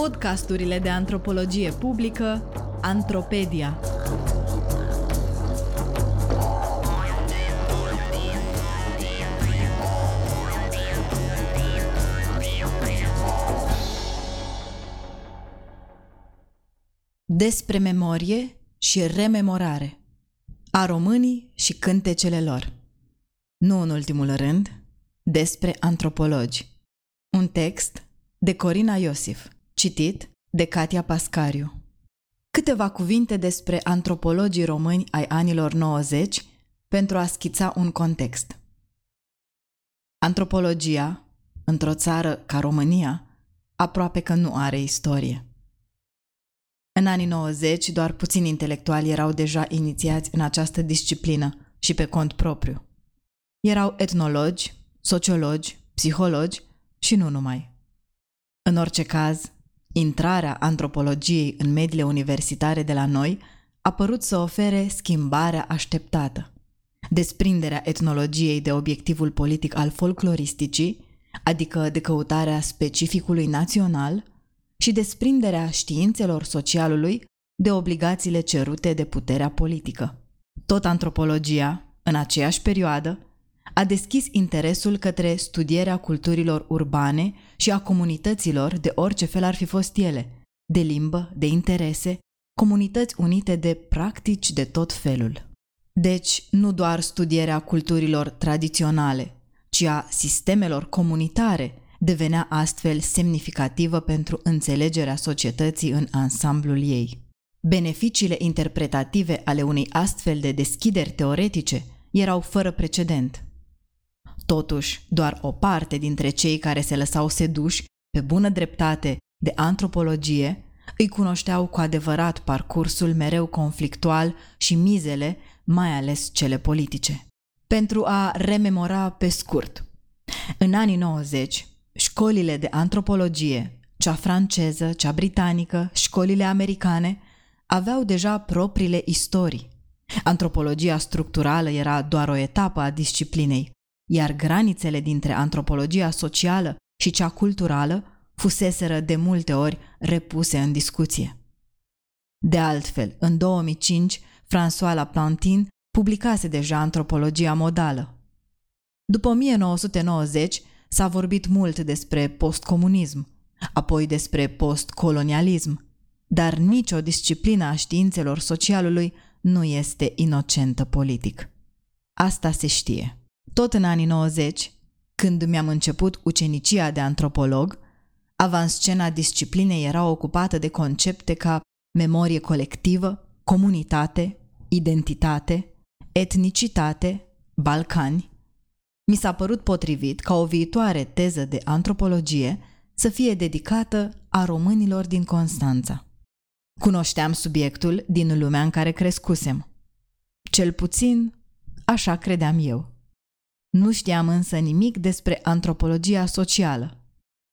Podcasturile de antropologie publică Antropedia. Despre memorie și rememorare a românii și cântecele lor. Nu în ultimul rând, despre antropologi. Un text de Corina Iosif, citit de Katia Pascariu. Câteva cuvinte despre antropologii români ai anilor 90 pentru a schița un context. Antropologia, într-o țară ca România, aproape că nu are istorie. În anii 90, doar puțini intelectuali erau deja inițiați în această disciplină și pe cont propriu. Erau etnologi, sociologi, psihologi și nu numai. În orice caz, intrarea antropologiei în mediile universitare de la noi a părut să ofere schimbarea așteptată. Desprinderea etnologiei de obiectivul politic al folcloristicii, adică de căutarea specificului național, și desprinderea științelor socialului de obligațiile cerute de puterea politică. Tot antropologia, în aceeași perioadă, a deschis interesul către studierea culturilor urbane și a comunităților de orice fel ar fi fost ele, de limbă, de interese, comunități unite de practici de tot felul. Deci, nu doar studierea culturilor tradiționale, ci a sistemelor comunitare devenea astfel semnificativă pentru înțelegerea societății în ansamblul ei. Beneficiile interpretative ale unei astfel de deschideri teoretice erau fără precedent. Totuși, doar o parte dintre cei care se lăsau seduși, pe bună dreptate, de antropologie, îi cunoșteau cu adevărat parcursul mereu conflictual și mizele, mai ales cele politice. Pentru a rememora pe scurt, în anii 90, școlile de antropologie, cea franceză, cea britanică, școlile americane, aveau deja propriile istorii. Antropologia structurală era doar o etapă a disciplinei, iar granițele dintre antropologia socială și cea culturală fuseseră de multe ori repuse în discuție. De altfel, în 2005, François Laplantin publicase deja antropologia modală. După 1990, S-a vorbit mult despre postcomunism, apoi despre postcolonialism, dar nicio disciplină a științelor socialului nu este inocentă politic. Asta se știe. Tot în anii 90, când mi-am început ucenicia de antropolog, avanscena disciplinei era ocupată de concepte ca memorie colectivă, comunitate, identitate, etnicitate, balcani, mi s-a părut potrivit ca o viitoare teză de antropologie să fie dedicată a românilor din Constanța. Cunoșteam subiectul din lumea în care crescusem. Cel puțin, așa credeam eu. Nu știam însă nimic despre antropologia socială,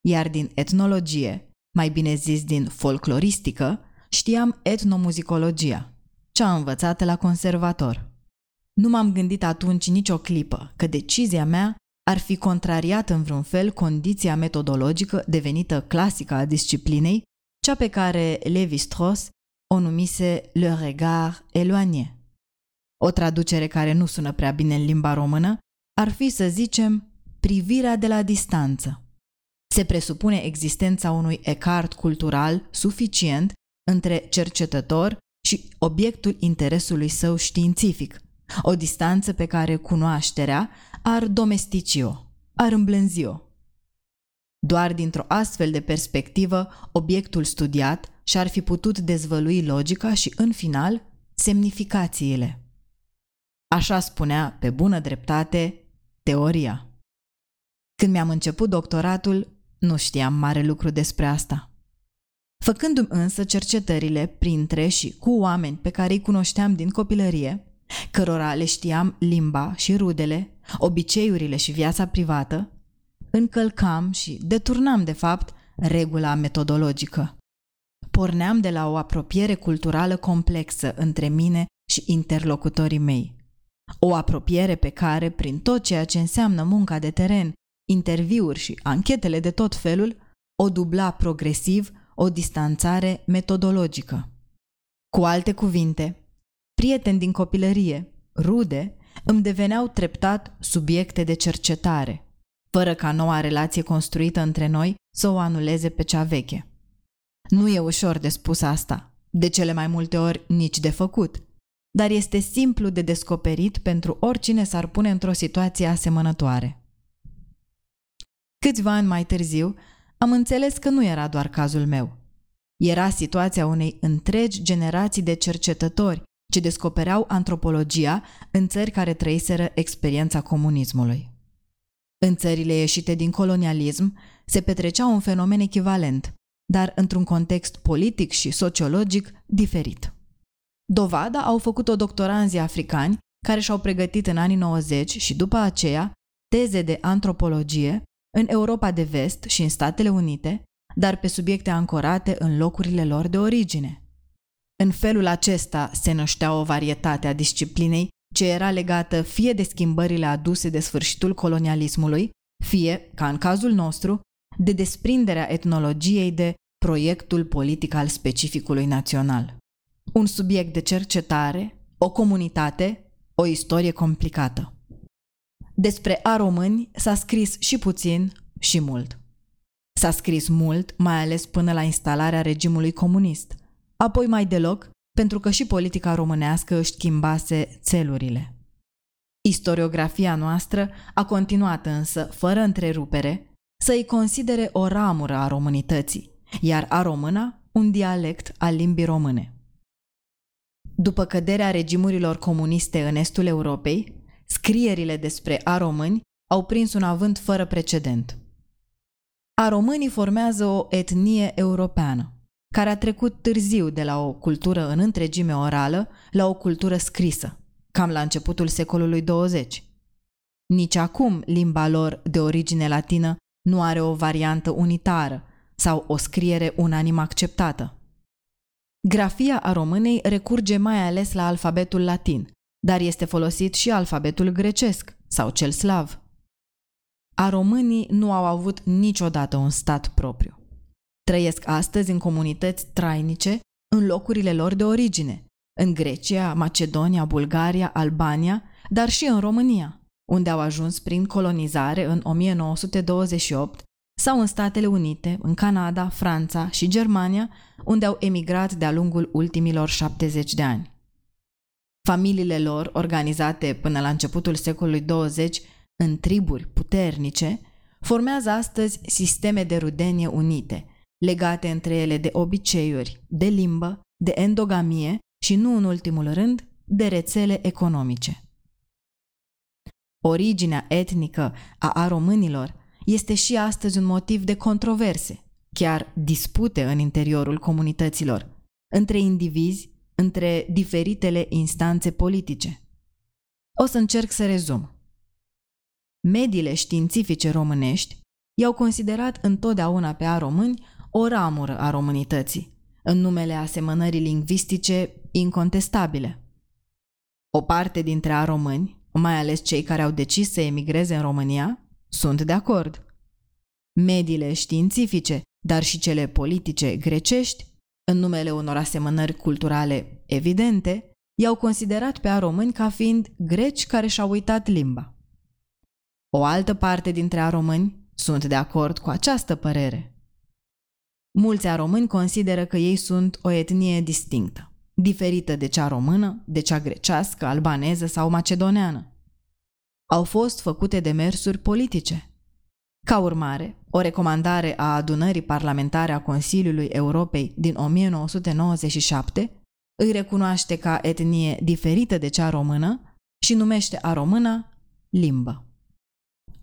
iar din etnologie, mai bine zis din folcloristică, știam etnomuzicologia, cea învățată la conservator. Nu m-am gândit atunci nicio clipă că decizia mea ar fi contrariat în vreun fel condiția metodologică devenită clasică a disciplinei, cea pe care Levi-Strauss o numise Le regard éloigné. O traducere care nu sună prea bine în limba română ar fi să zicem privirea de la distanță. Se presupune existența unui ecart cultural suficient între cercetător și obiectul interesului său științific, o distanță pe care cunoașterea ar domestici-o, ar îmblânzi-o. Doar dintr-o astfel de perspectivă, obiectul studiat și-ar fi putut dezvălui logica și, în final, semnificațiile. Așa spunea, pe bună dreptate, teoria. Când mi-am început doctoratul, nu știam mare lucru despre asta. Făcându-mi însă cercetările printre și cu oameni pe care îi cunoșteam din copilărie, cărora le știam limba și rudele, obiceiurile și viața privată, încălcam și deturnam, de fapt, regula metodologică. Porneam de la o apropiere culturală complexă între mine și interlocutorii mei. O apropiere pe care, prin tot ceea ce înseamnă munca de teren, interviuri și anchetele de tot felul, o dubla progresiv o distanțare metodologică. Cu alte cuvinte, prieteni din copilărie, rude, îmi deveneau treptat subiecte de cercetare, fără ca noua relație construită între noi să o anuleze pe cea veche. Nu e ușor de spus asta, de cele mai multe ori nici de făcut, dar este simplu de descoperit pentru oricine s-ar pune într-o situație asemănătoare. Câțiva ani mai târziu, am înțeles că nu era doar cazul meu. Era situația unei întregi generații de cercetători ce descopereau antropologia în țări care trăiseră experiența comunismului. În țările ieșite din colonialism se petrecea un fenomen echivalent, dar într-un context politic și sociologic diferit. Dovada au făcut-o doctoranzii africani care și-au pregătit în anii 90 și după aceea teze de antropologie în Europa de Vest și în Statele Unite, dar pe subiecte ancorate în locurile lor de origine. În felul acesta se năștea o varietate a disciplinei ce era legată fie de schimbările aduse de sfârșitul colonialismului, fie, ca în cazul nostru, de desprinderea etnologiei de proiectul politic al specificului național. Un subiect de cercetare, o comunitate, o istorie complicată. Despre a români s-a scris și puțin și mult. S-a scris mult, mai ales până la instalarea regimului comunist, apoi mai deloc, pentru că și politica românească își schimbase țelurile. Istoriografia noastră a continuat însă, fără întrerupere, să-i considere o ramură a românității, iar a româna un dialect al limbii române. După căderea regimurilor comuniste în estul Europei, scrierile despre a români au prins un avânt fără precedent. A românii formează o etnie europeană, care a trecut târziu de la o cultură în întregime orală la o cultură scrisă, cam la începutul secolului 20. Nici acum limba lor de origine latină nu are o variantă unitară sau o scriere unanim acceptată. Grafia a românei recurge mai ales la alfabetul latin, dar este folosit și alfabetul grecesc sau cel slav. A românii nu au avut niciodată un stat propriu. Trăiesc astăzi în comunități trainice în locurile lor de origine, în Grecia, Macedonia, Bulgaria, Albania, dar și în România, unde au ajuns prin colonizare în 1928 sau în Statele Unite, în Canada, Franța și Germania, unde au emigrat de-a lungul ultimilor 70 de ani. Familiile lor, organizate până la începutul secolului 20 în triburi puternice, formează astăzi sisteme de rudenie unite, legate între ele de obiceiuri, de limbă, de endogamie și, nu în ultimul rând, de rețele economice. Originea etnică a, a românilor este și astăzi un motiv de controverse, chiar dispute în interiorul comunităților, între indivizi, între diferitele instanțe politice. O să încerc să rezum. Mediile științifice românești i-au considerat întotdeauna pe a români o ramură a românității, în numele asemănării lingvistice incontestabile. O parte dintre a români, mai ales cei care au decis să emigreze în România, sunt de acord. Mediile științifice, dar și cele politice grecești, în numele unor asemănări culturale evidente, i-au considerat pe a români ca fiind greci care și-au uitat limba. O altă parte dintre a români sunt de acord cu această părere. Mulți a români consideră că ei sunt o etnie distinctă, diferită de cea română, de cea grecească, albaneză sau macedoneană. Au fost făcute demersuri politice. Ca urmare, o recomandare a adunării parlamentare a Consiliului Europei din 1997 îi recunoaște ca etnie diferită de cea română și numește a română limbă.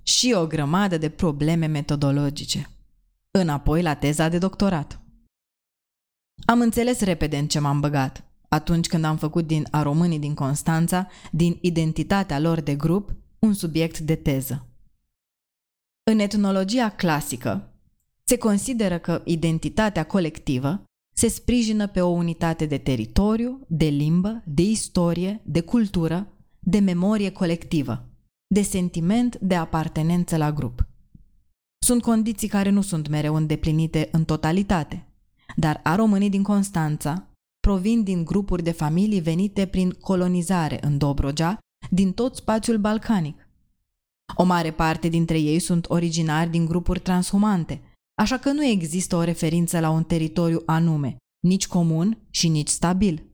Și o grămadă de probleme metodologice. Înapoi la teza de doctorat. Am înțeles repede în ce m-am băgat, atunci când am făcut din a românii din Constanța, din identitatea lor de grup, un subiect de teză. În etnologia clasică, se consideră că identitatea colectivă se sprijină pe o unitate de teritoriu, de limbă, de istorie, de cultură, de memorie colectivă, de sentiment de apartenență la grup. Sunt condiții care nu sunt mereu îndeplinite în totalitate, dar a românii din Constanța provin din grupuri de familii venite prin colonizare în Dobrogea din tot spațiul balcanic. O mare parte dintre ei sunt originari din grupuri transhumante, așa că nu există o referință la un teritoriu anume, nici comun și nici stabil.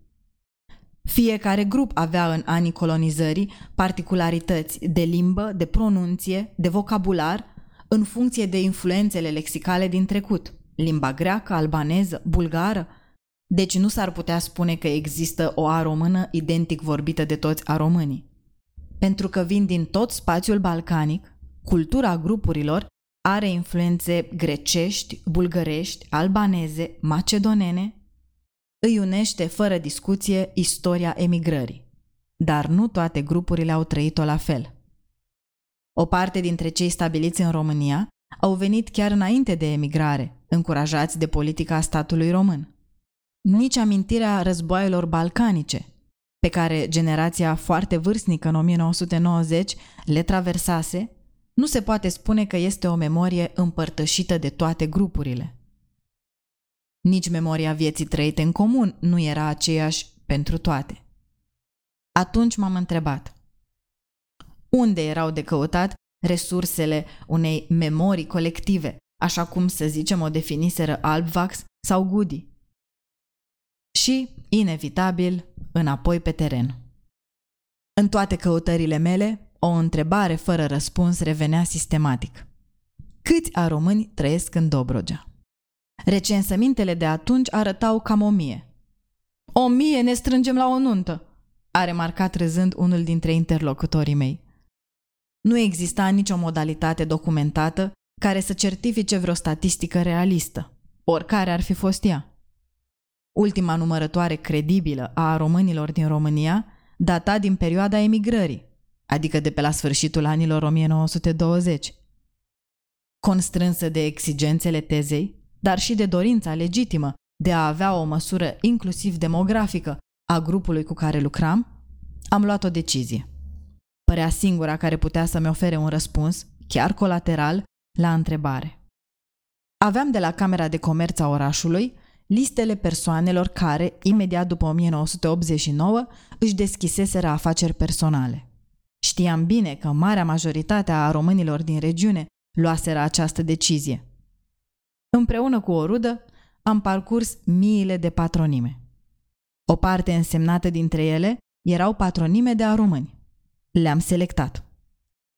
Fiecare grup avea în anii colonizării particularități de limbă, de pronunție, de vocabular, în funcție de influențele lexicale din trecut, limba greacă, albaneză, bulgară, deci nu s-ar putea spune că există o a română identic vorbită de toți a românii. Pentru că vin din tot spațiul balcanic, cultura grupurilor are influențe grecești, bulgărești, albaneze, macedonene, îi unește fără discuție istoria emigrării. Dar nu toate grupurile au trăit-o la fel. O parte dintre cei stabiliți în România au venit chiar înainte de emigrare, încurajați de politica statului român. Nici amintirea războaielor balcanice, pe care generația foarte vârstnică în 1990 le traversase, nu se poate spune că este o memorie împărtășită de toate grupurile. Nici memoria vieții trăite în comun nu era aceeași pentru toate. Atunci m-am întrebat, unde erau de căutat resursele unei memorii colective, așa cum să zicem o definiseră Albvax sau Goody? Și, inevitabil, înapoi pe teren. În toate căutările mele, o întrebare fără răspuns revenea sistematic. Câți a români trăiesc în Dobrogea? Recensămintele de atunci arătau cam o mie. O mie ne strângem la o nuntă, a remarcat râzând unul dintre interlocutorii mei. Nu exista nicio modalitate documentată care să certifice vreo statistică realistă, oricare ar fi fost ea. Ultima numărătoare credibilă a românilor din România data din perioada emigrării, adică de pe la sfârșitul anilor 1920. Constrânsă de exigențele tezei, dar și de dorința legitimă de a avea o măsură inclusiv demografică a grupului cu care lucram, am luat o decizie. Părea singura care putea să-mi ofere un răspuns, chiar colateral, la întrebare. Aveam de la Camera de Comerț a orașului listele persoanelor care, imediat după 1989, își deschiseseră afaceri personale. Știam bine că marea majoritate a românilor din regiune luaseră această decizie. Împreună cu o rudă, am parcurs miile de patronime. O parte însemnată dintre ele erau patronime de a români. Le-am selectat.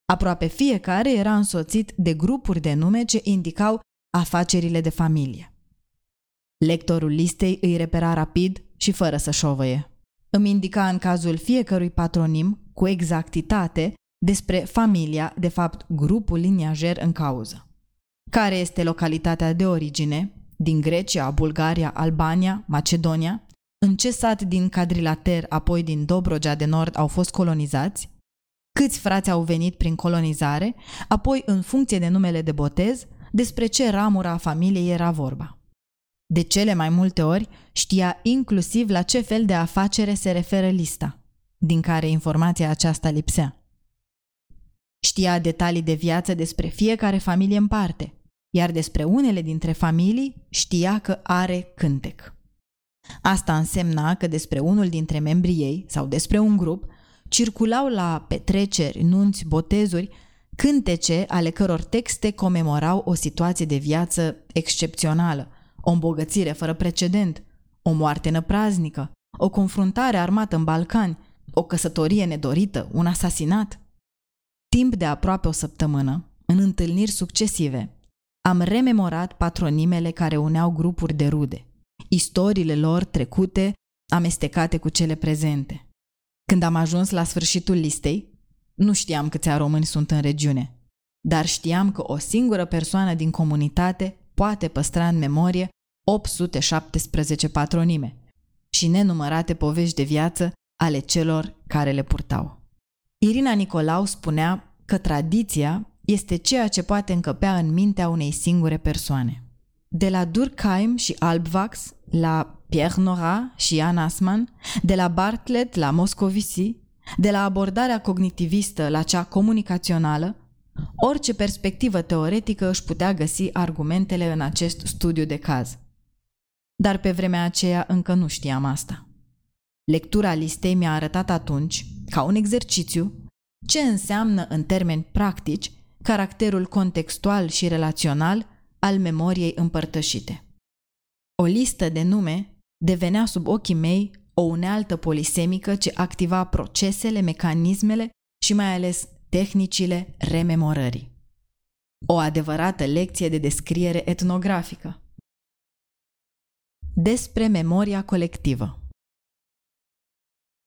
Aproape fiecare era însoțit de grupuri de nume ce indicau afacerile de familie. Lectorul listei îi repera rapid și fără să șovăie. Îmi indica în cazul fiecărui patronim, cu exactitate, despre familia, de fapt grupul liniajer în cauză. Care este localitatea de origine, din Grecia, Bulgaria, Albania, Macedonia, în ce sat din Cadrilater, apoi din Dobrogea de Nord au fost colonizați, câți frați au venit prin colonizare, apoi în funcție de numele de botez, despre ce ramură a familiei era vorba. De cele mai multe ori știa inclusiv la ce fel de afacere se referă lista, din care informația aceasta lipsea. Știa detalii de viață despre fiecare familie în parte, iar despre unele dintre familii știa că are cântec. Asta însemna că despre unul dintre membrii ei sau despre un grup circulau la petreceri, nunți, botezuri, cântece ale căror texte comemorau o situație de viață excepțională – o îmbogățire fără precedent, o moarte năpraznică, o confruntare armată în Balcani, o căsătorie nedorită, un asasinat. Timp de aproape o săptămână, în întâlniri succesive, am rememorat patronimele care uneau grupuri de rude, istoriile lor trecute amestecate cu cele prezente. Când am ajuns la sfârșitul listei, nu știam câți români sunt în regiune, dar știam că o singură persoană din comunitate poate păstra în memorie 817 patronime și nenumărate povești de viață ale celor care le purtau. Irina Nicolau spunea că tradiția este ceea ce poate încăpea în mintea unei singure persoane. De la Durkheim și Albvax, la Pierre Nora și Jan Assmann, de la Bartlett la Moscovici, de la abordarea cognitivistă la cea comunicațională, Orice perspectivă teoretică își putea găsi argumentele în acest studiu de caz. dar pe vremea aceea încă nu știam asta. Lectura listei mi-a arătat atunci, ca un exercițiu, ce înseamnă în termeni practici caracterul contextual și relațional al memoriei împărtășite. O listă de nume devenea sub ochii mei o unealtă polisemică ce activa procesele, mecanismele și mai ales tehnicile rememorării. O adevărată lecție de descriere etnografică. Despre memoria colectivă.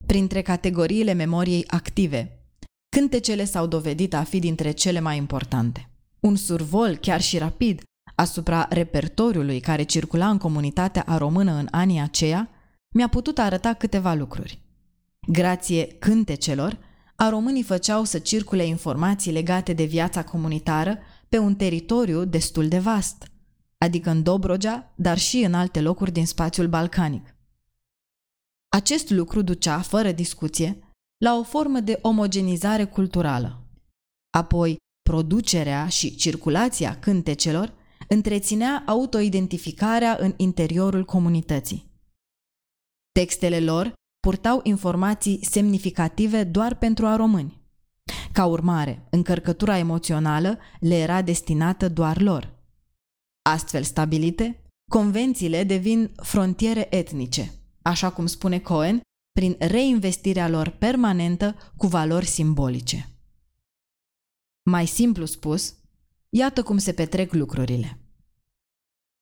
Printre categoriile memoriei active, cântecele s-au dovedit a fi dintre cele mai importante. Un survol, chiar și rapid, asupra repertoriului care circula în comunitatea a română în anii aceia, mi-a putut arăta câteva lucruri. Grație cântecelor, a românii făceau să circule informații legate de viața comunitară pe un teritoriu destul de vast, adică în Dobrogea, dar și în alte locuri din spațiul balcanic. Acest lucru ducea, fără discuție, la o formă de omogenizare culturală. Apoi, producerea și circulația cântecelor întreținea autoidentificarea în interiorul comunității. Textele lor purtau informații semnificative doar pentru a români. Ca urmare, încărcătura emoțională le era destinată doar lor. Astfel stabilite, convențiile devin frontiere etnice, așa cum spune Cohen, prin reinvestirea lor permanentă cu valori simbolice. Mai simplu spus, iată cum se petrec lucrurile.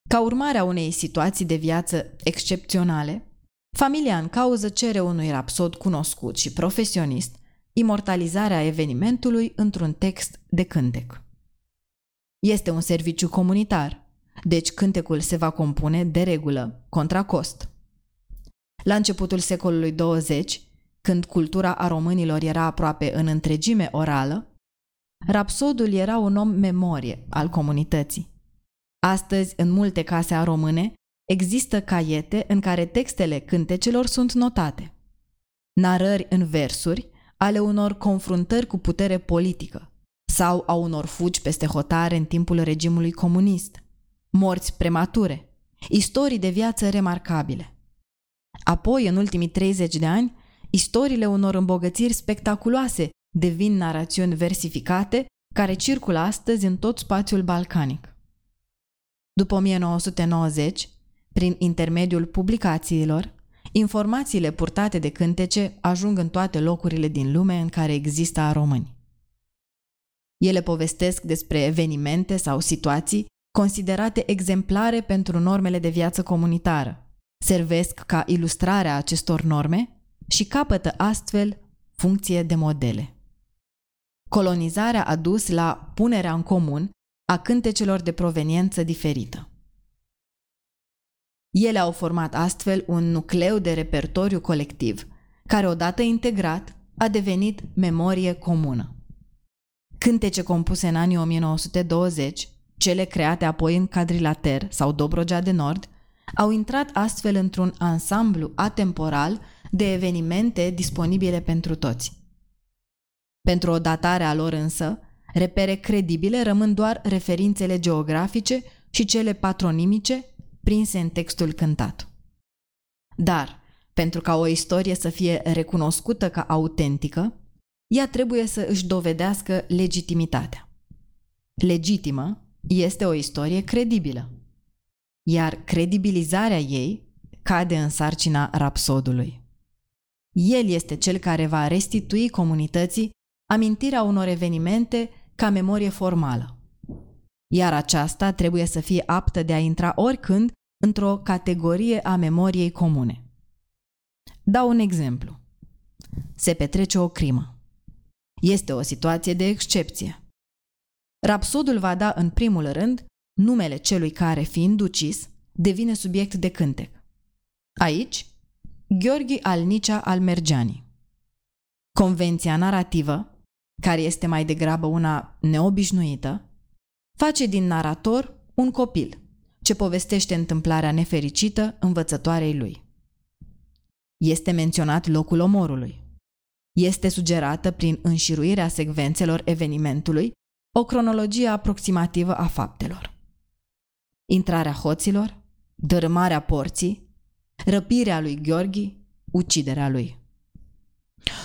Ca urmare a unei situații de viață excepționale, familia în cauză cere unui rapsod cunoscut și profesionist imortalizarea evenimentului într-un text de cântec. Este un serviciu comunitar, deci cântecul se va compune de regulă, contra cost. La începutul secolului 20, când cultura a românilor era aproape în întregime orală, rapsodul era un om memorie al comunității. Astăzi, în multe case a române, există caiete în care textele cântecelor sunt notate. Narări în versuri ale unor confruntări cu putere politică sau a unor fugi peste hotare în timpul regimului comunist, morți premature, istorii de viață remarcabile. Apoi, în ultimii 30 de ani, istoriile unor îmbogățiri spectaculoase devin narațiuni versificate care circulă astăzi în tot spațiul balcanic. După 1990, prin intermediul publicațiilor, informațiile purtate de cântece ajung în toate locurile din lume în care există a români. Ele povestesc despre evenimente sau situații considerate exemplare pentru normele de viață comunitară, servesc ca ilustrare a acestor norme și capătă astfel funcție de modele. Colonizarea a dus la punerea în comun a cântecelor de proveniență diferită. Ele au format astfel un nucleu de repertoriu colectiv, care odată integrat a devenit memorie comună. Cântece compuse în anii 1920, cele create apoi în Cadrilater sau Dobrogea de Nord, au intrat astfel într-un ansamblu atemporal de evenimente disponibile pentru toți. Pentru o datare a lor însă, repere credibile rămân doar referințele geografice și cele patronimice prinse în textul cântat. Dar, pentru ca o istorie să fie recunoscută ca autentică, ea trebuie să își dovedească legitimitatea. Legitimă este o istorie credibilă, iar credibilizarea ei cade în sarcina rapsodului. El este cel care va restitui comunității amintirea unor evenimente ca memorie formală iar aceasta trebuie să fie aptă de a intra oricând într-o categorie a memoriei comune. Dau un exemplu. Se petrece o crimă. Este o situație de excepție. Rapsodul va da în primul rând numele celui care, fiind ucis, devine subiect de cântec. Aici, Gheorghi Alnicea al Mergeanii. Convenția narrativă, care este mai degrabă una neobișnuită, face din narator un copil ce povestește întâmplarea nefericită învățătoarei lui. Este menționat locul omorului. Este sugerată prin înșiruirea secvențelor evenimentului o cronologie aproximativă a faptelor. Intrarea hoților, dărâmarea porții, răpirea lui Gheorghi, uciderea lui.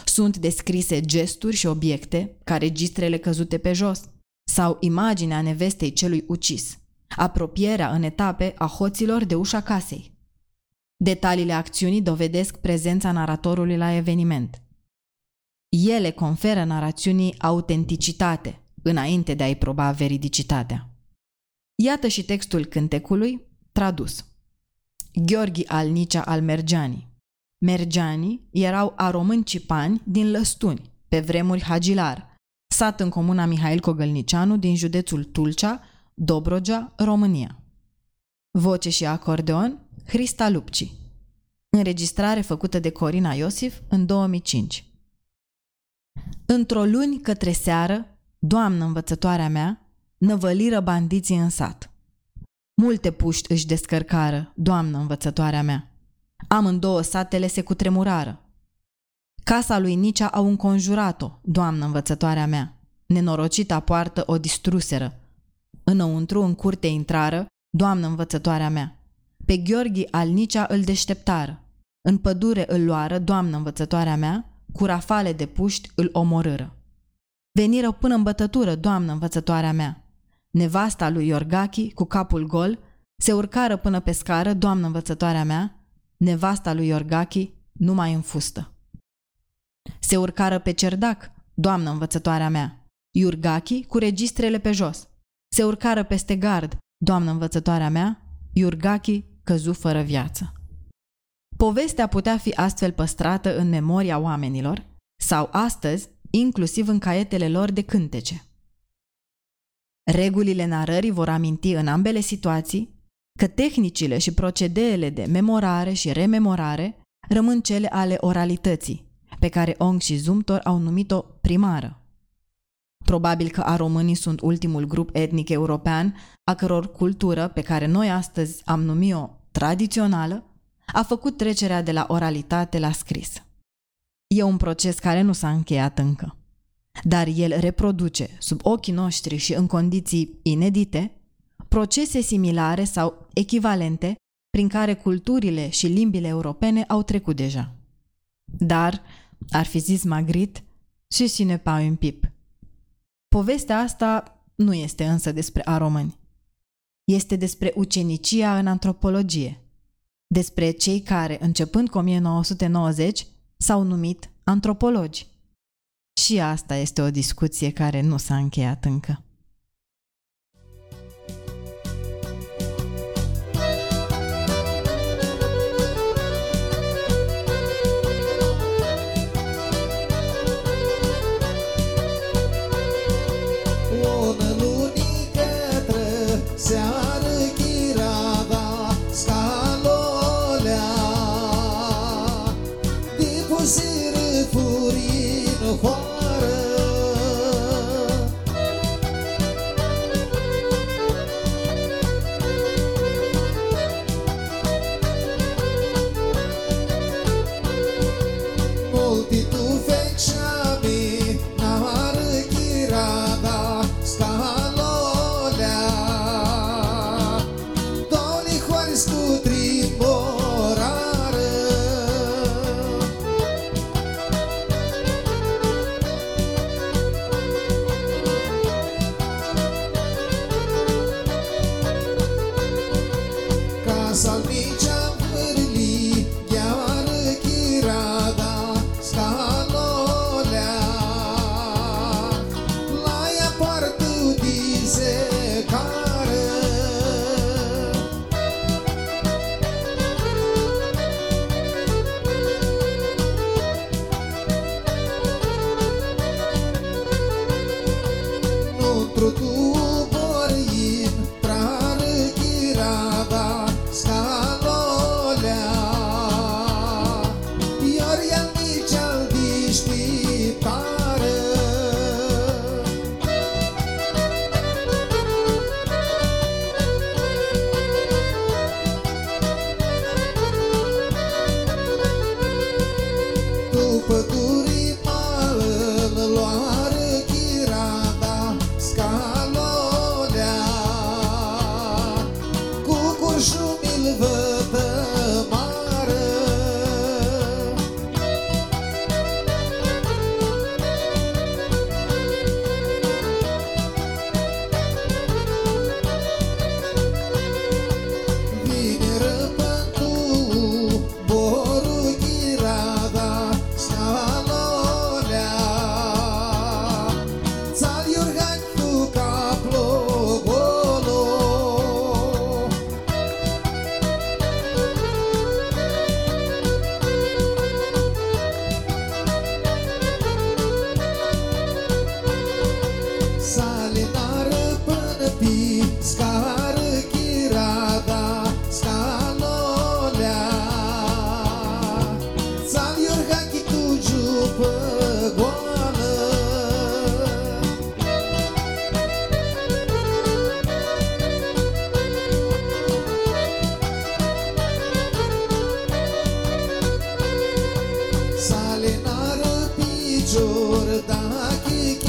Sunt descrise gesturi și obiecte ca registrele căzute pe jos sau imaginea nevestei celui ucis, apropierea în etape a hoților de ușa casei. Detaliile acțiunii dovedesc prezența naratorului la eveniment. Ele conferă narațiunii autenticitate, înainte de a-i proba veridicitatea. Iată și textul cântecului, tradus. Gheorghi al Nicea al Mergeanii. Mergeanii erau aromâni cipani din Lăstuni, pe vremuri Hagilar, sat în comuna Mihail Cogălnicianu din județul Tulcea, Dobrogea, România. Voce și acordeon, Hrista Lupci. Înregistrare făcută de Corina Iosif în 2005. Într-o luni către seară, doamnă învățătoarea mea, năvăliră bandiții în sat. Multe puști își descărcară, doamnă învățătoarea mea. Amândouă satele se cutremurară. Casa lui Nicea au înconjurat-o, doamnă învățătoarea mea. Nenorocita poartă o distruseră. Înăuntru, în curte intrară, doamnă învățătoarea mea. Pe Gheorghi al Nicea îl deșteptară. În pădure îl luară, doamnă învățătoarea mea, cu rafale de puști îl omorâră. Veniră până în bătătură, doamnă învățătoarea mea. Nevasta lui Iorgachi, cu capul gol, se urcară până pe scară, doamnă învățătoarea mea, nevasta lui Iorgachi, numai în fustă. Se urcară pe cerdac, doamnă învățătoarea mea, Iurgachi cu registrele pe jos. Se urcară peste gard, doamnă învățătoarea mea, Iurgachi căzu fără viață. Povestea putea fi astfel păstrată în memoria oamenilor sau astăzi inclusiv în caietele lor de cântece. Regulile narării vor aminti în ambele situații că tehnicile și procedeele de memorare și rememorare rămân cele ale oralității, pe care Ong și Zumtor au numit-o primară. Probabil că a românii sunt ultimul grup etnic european a căror cultură, pe care noi astăzi am numit-o tradițională, a făcut trecerea de la oralitate la scris. E un proces care nu s-a încheiat încă. Dar el reproduce, sub ochii noștri și în condiții inedite, procese similare sau echivalente prin care culturile și limbile europene au trecut deja. Dar, ar fi zis Magritte, și ne pas un pip. Povestea asta nu este însă despre a români. Este despre ucenicia în antropologie, despre cei care, începând cu 1990, s-au numit antropologi. Și asta este o discuție care nu s-a încheiat încă. daqui